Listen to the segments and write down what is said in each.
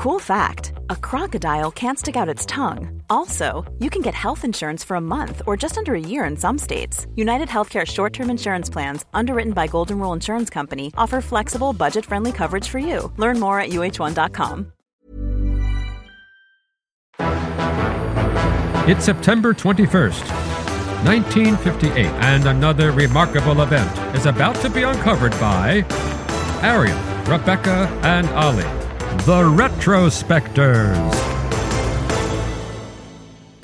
Cool fact a crocodile can't stick out its tongue. Also, you can get health insurance for a month or just under a year in some states. United Healthcare short term insurance plans, underwritten by Golden Rule Insurance Company, offer flexible, budget friendly coverage for you. Learn more at uh1.com. It's September 21st, 1958, and another remarkable event is about to be uncovered by Arion, Rebecca, and Olly, the Retrospectors.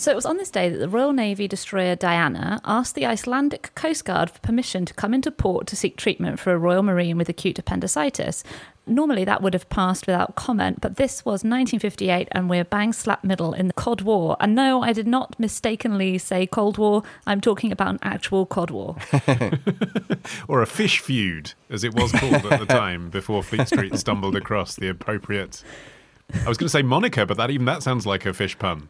So it was on this day that the Royal Navy destroyer Diana asked the Icelandic Coast Guard for permission to come into port to seek treatment for a Royal Marine with acute appendicitis. Normally that would have passed without comment, but this was 1958 and we're bang slap middle in the Cod War. And no, I did not mistakenly say Cold War. I'm talking about an actual Cod War. or a fish feud, as it was called at the time, before Fleet Street stumbled across the appropriate. I was going to say Monica, but that even that sounds like a fish pun.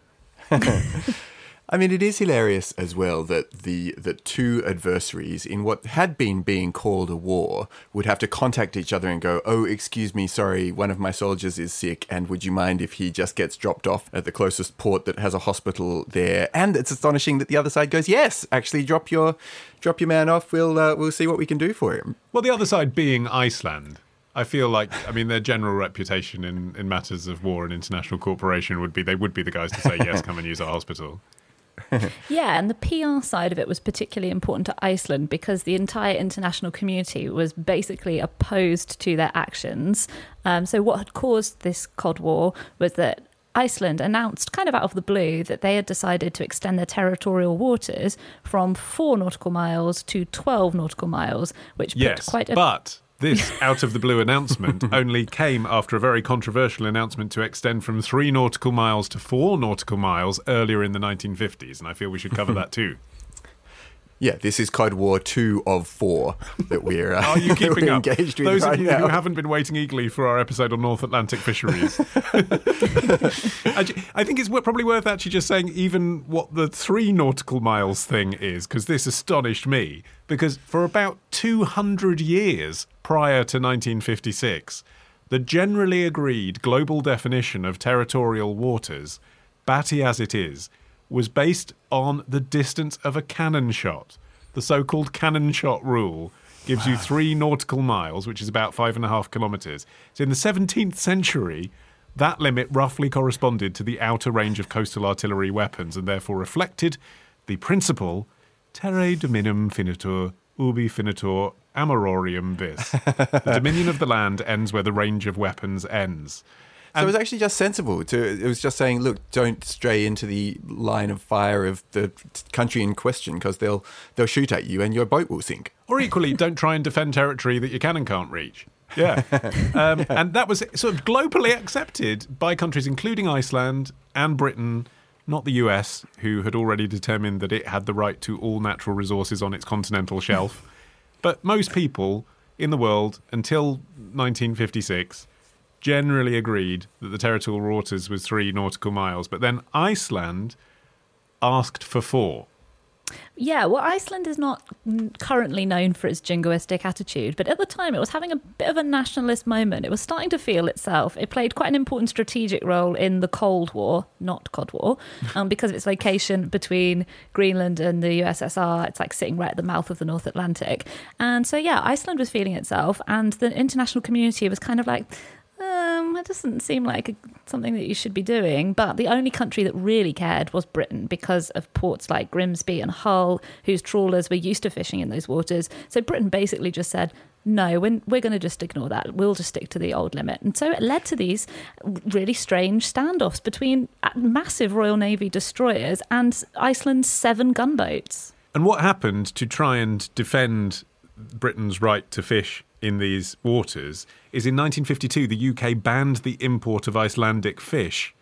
I mean, it is hilarious as well that the that two adversaries in what had been being called a war would have to contact each other and go, "Oh, excuse me, sorry, one of my soldiers is sick, and would you mind if he just gets dropped off at the closest port that has a hospital there?" And it's astonishing that the other side goes, "Yes, actually, drop your drop your man off. We'll uh, we'll see what we can do for him." Well, the other side being Iceland. I feel like, I mean, their general reputation in, in matters of war and international cooperation would be they would be the guys to say, yes, come and use our hospital. yeah, and the PR side of it was particularly important to Iceland because the entire international community was basically opposed to their actions. Um, so, what had caused this Cod War was that Iceland announced, kind of out of the blue, that they had decided to extend their territorial waters from four nautical miles to 12 nautical miles, which put quite a. But this out of the blue announcement only came after a very controversial announcement to extend from three nautical miles to four nautical miles earlier in the 1950s, and I feel we should cover that too. Yeah, this is Cod War two of four that we're, uh, Are you keeping we're up? engaged with Those right of you now. who haven't been waiting eagerly for our episode on North Atlantic fisheries, I think it's probably worth actually just saying even what the three nautical miles thing is, because this astonished me. Because for about 200 years prior to 1956, the generally agreed global definition of territorial waters, batty as it is, was based on the distance of a cannon shot. The so called cannon shot rule gives you three nautical miles, which is about five and a half kilometres. So in the 17th century, that limit roughly corresponded to the outer range of coastal artillery weapons and therefore reflected the principle terre dominum finitur, ubi finitur amororium vis. the dominion of the land ends where the range of weapons ends. So it was actually just sensible to. It was just saying, look, don't stray into the line of fire of the country in question because they'll they'll shoot at you and your boat will sink. Or equally, don't try and defend territory that your cannon can't reach. Yeah, um, and that was sort of globally accepted by countries including Iceland and Britain, not the US, who had already determined that it had the right to all natural resources on its continental shelf. but most people in the world until 1956 generally agreed that the territorial waters was three nautical miles, but then Iceland asked for four. Yeah, well, Iceland is not currently known for its jingoistic attitude, but at the time it was having a bit of a nationalist moment. It was starting to feel itself. It played quite an important strategic role in the Cold War, not Cod War, um, because of its location between Greenland and the USSR. It's like sitting right at the mouth of the North Atlantic. And so, yeah, Iceland was feeling itself, and the international community was kind of like, um, it doesn't seem like a, something that you should be doing. But the only country that really cared was Britain because of ports like Grimsby and Hull, whose trawlers were used to fishing in those waters. So Britain basically just said, no, we're, we're going to just ignore that. We'll just stick to the old limit. And so it led to these really strange standoffs between massive Royal Navy destroyers and Iceland's seven gunboats. And what happened to try and defend Britain's right to fish in these waters is in 1952 the UK banned the import of Icelandic fish.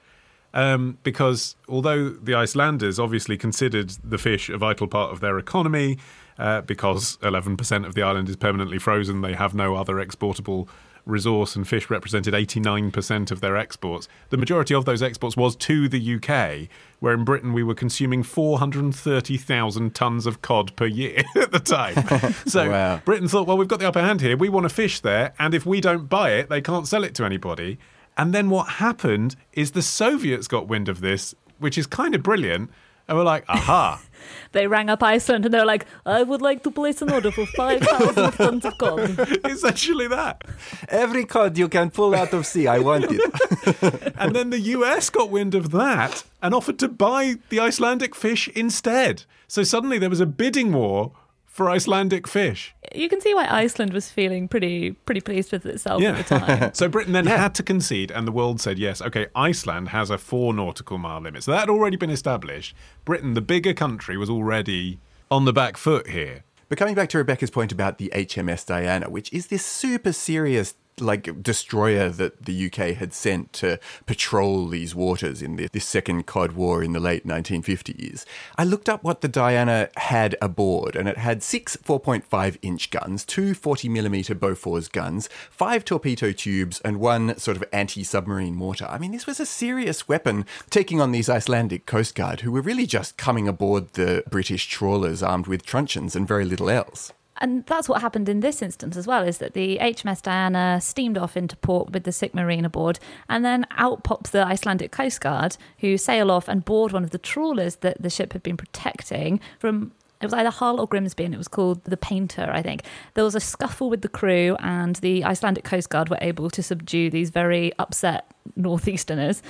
Um, because although the Icelanders obviously considered the fish a vital part of their economy, uh, because 11% of the island is permanently frozen, they have no other exportable resource, and fish represented 89% of their exports. The majority of those exports was to the UK, where in Britain we were consuming 430,000 tons of cod per year at the time. So Wow. Britain thought, well, we've got the upper hand here. We want to fish there, and if we don't buy it, they can't sell it to anybody. And then what happened is the Soviets got wind of this, which is kind of brilliant. And we're like, aha. They rang up Iceland and they were like, I would like to place an order for 5,000 tons of cod. Essentially that. Every cod you can pull out of sea, I want it. And then the US got wind of that and offered to buy the Icelandic fish instead. So suddenly there was a bidding war for Icelandic fish. You can see why Iceland was feeling pretty pretty pleased with itself at the time. so Britain then had to concede, and the world said, yes, okay, Iceland has a four nautical mile limit. So that had already been established. Britain, the bigger country, was already on the back foot here. But coming back to Rebecca's point about the HMS Diana, which is this super serious like destroyer that the UK had sent to patrol these waters in the, this second Cod War in the late 1950s. I looked up what the Diana had aboard, and it had six 4.5 inch guns, two 40mm Bofors guns, five torpedo tubes, and one sort of anti submarine mortar. I mean, this was a serious weapon taking on these Icelandic Coast Guard, who were really just coming aboard the British trawlers armed with truncheons and very little else. And that's what happened in this instance as well, is that the HMS Diana steamed off into port with the sick marine aboard, and then out pops the Icelandic Coast Guard, who sail off and board one of the trawlers that the ship had been protecting from it was either Hull or Grimsby, and it was called the Painter, I think. There was a scuffle with the crew, and the Icelandic Coast Guard were able to subdue these very upset northeasterners.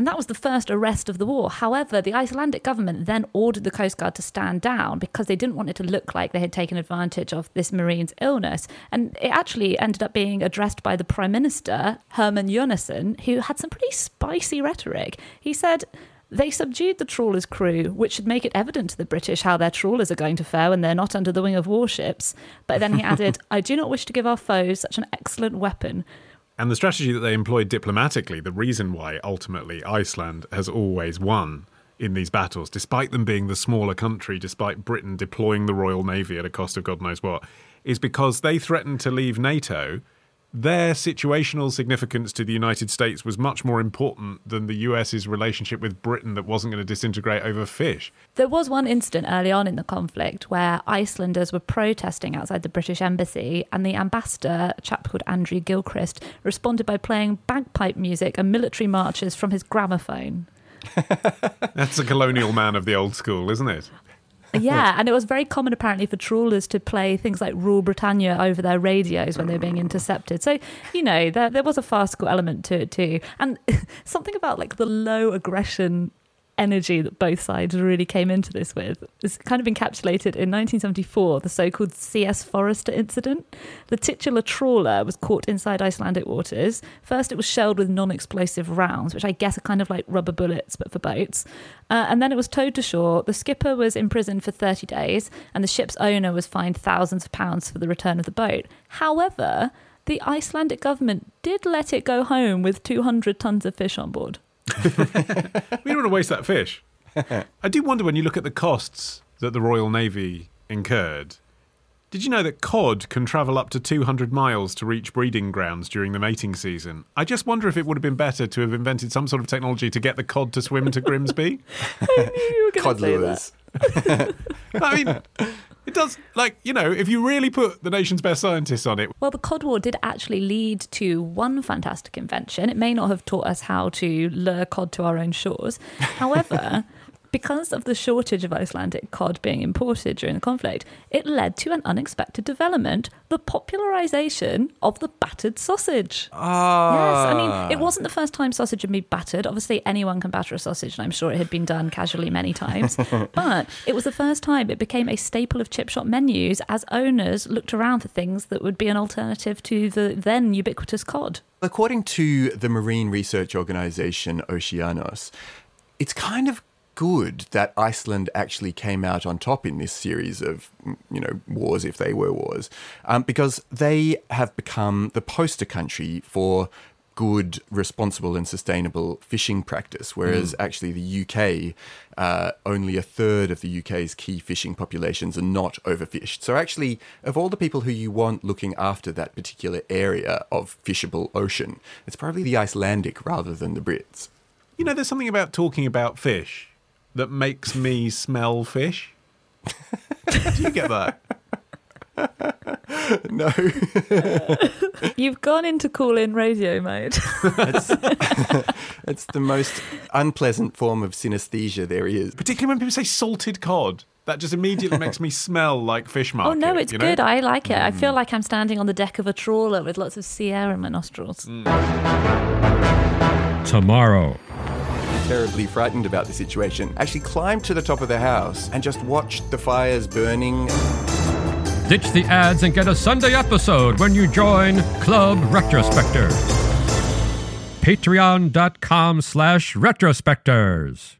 And that was the first arrest of the war. However, the Icelandic government then ordered the Coast Guard to stand down because they didn't want it to look like they had taken advantage of this marine's illness. And it actually ended up being addressed by the Prime Minister, Hermann Jonasson, who had some pretty spicy rhetoric. He said, they subdued the trawler's crew, which should make it evident to the British how their trawlers are going to fare when they're not under the wing of warships. But then he added, I do not wish to give our foes such an excellent weapon. And the strategy that they employed diplomatically, the reason why ultimately Iceland has always won in these battles, despite them being the smaller country, despite Britain deploying the Royal Navy at a cost of God knows what, is because they threatened to leave NATO. Their situational significance to the United States was much more important than the US's relationship with Britain that wasn't going to disintegrate over fish. There was one incident early on in the conflict where Icelanders were protesting outside the British embassy, and the ambassador, a chap called Andrew Gilchrist, responded by playing bagpipe music and military marches from his gramophone. That's a colonial man of the old school, isn't it? Yeah, and it was very common apparently for trawlers to play things like Rule Britannia over their radios when they were being intercepted. So, you know, there, there was a farcical element to it too. And something about like the low aggression energy that both sides really came into this with is kind of encapsulated in 1974, the so called C.S. Forester incident. The titular trawler was caught inside Icelandic waters. First, it was shelled with non explosive rounds, which I guess are kind of like rubber bullets, but for boats. Uh, and then it was towed to shore. The skipper was imprisoned for 30 days, and the ship's owner was fined thousands of pounds for the return of the boat. However, the Icelandic government did let it go home with 200 tons of fish on board. we don't want to waste that fish. I do wonder when you look at the costs that the Royal Navy incurred. Did you know that cod can travel up to 200 miles to reach breeding grounds during the mating season? I just wonder if it would have been better to have invented some sort of technology to get the cod to swim to Grimsby. I knew you were going Cod to say lures. that. I mean, it does, like, you know, if you really put the nation's best scientists on it, Well, the Cod War did actually lead to one fantastic invention. It may not have taught us how to lure cod to our own shores. However, because of the shortage of Icelandic cod being imported during the conflict, it led to an unexpected development the popularization of the battered sausage. Ah. Yes, I mean, it wasn't the first time sausage had been battered. Obviously, anyone can batter a sausage, and I'm sure it had been done casually many times. but it was the first time it became a staple of chip shop menus as owners looked around for things that would be an alternative to the then ubiquitous cod. According to the marine research organization Oceanos, it's kind of good that Iceland actually came out on top in this series of, you know, wars, if they were wars, um, because they have become the poster country for good, responsible, and sustainable fishing practice, whereas actually the UK, uh, only a third of the UK's key fishing populations are not overfished. So, actually, of all the people who you want looking after that particular area of fishable ocean, it's probably the Icelandic rather than the Brits. you know, there's something about talking about fish that makes me smell fish. Do you get that? no. You've gone into call in radio mode. It's, it's the most unpleasant form of synesthesia there is. Particularly when people say salted cod. That just immediately makes me smell like fish market. oh no, it's you know? good. I like it. I feel hmm. like I'm standing on the deck of a trawler with lots of sea air in my nostrils. Hmm. Tomorrow. Terribly frightened about the situation. Actually climbed to the top of the house and just watched the fires burning. Ditch the ads and get a Sunday episode when you join Club Retrospectors. Patreon.com slash retrospectors.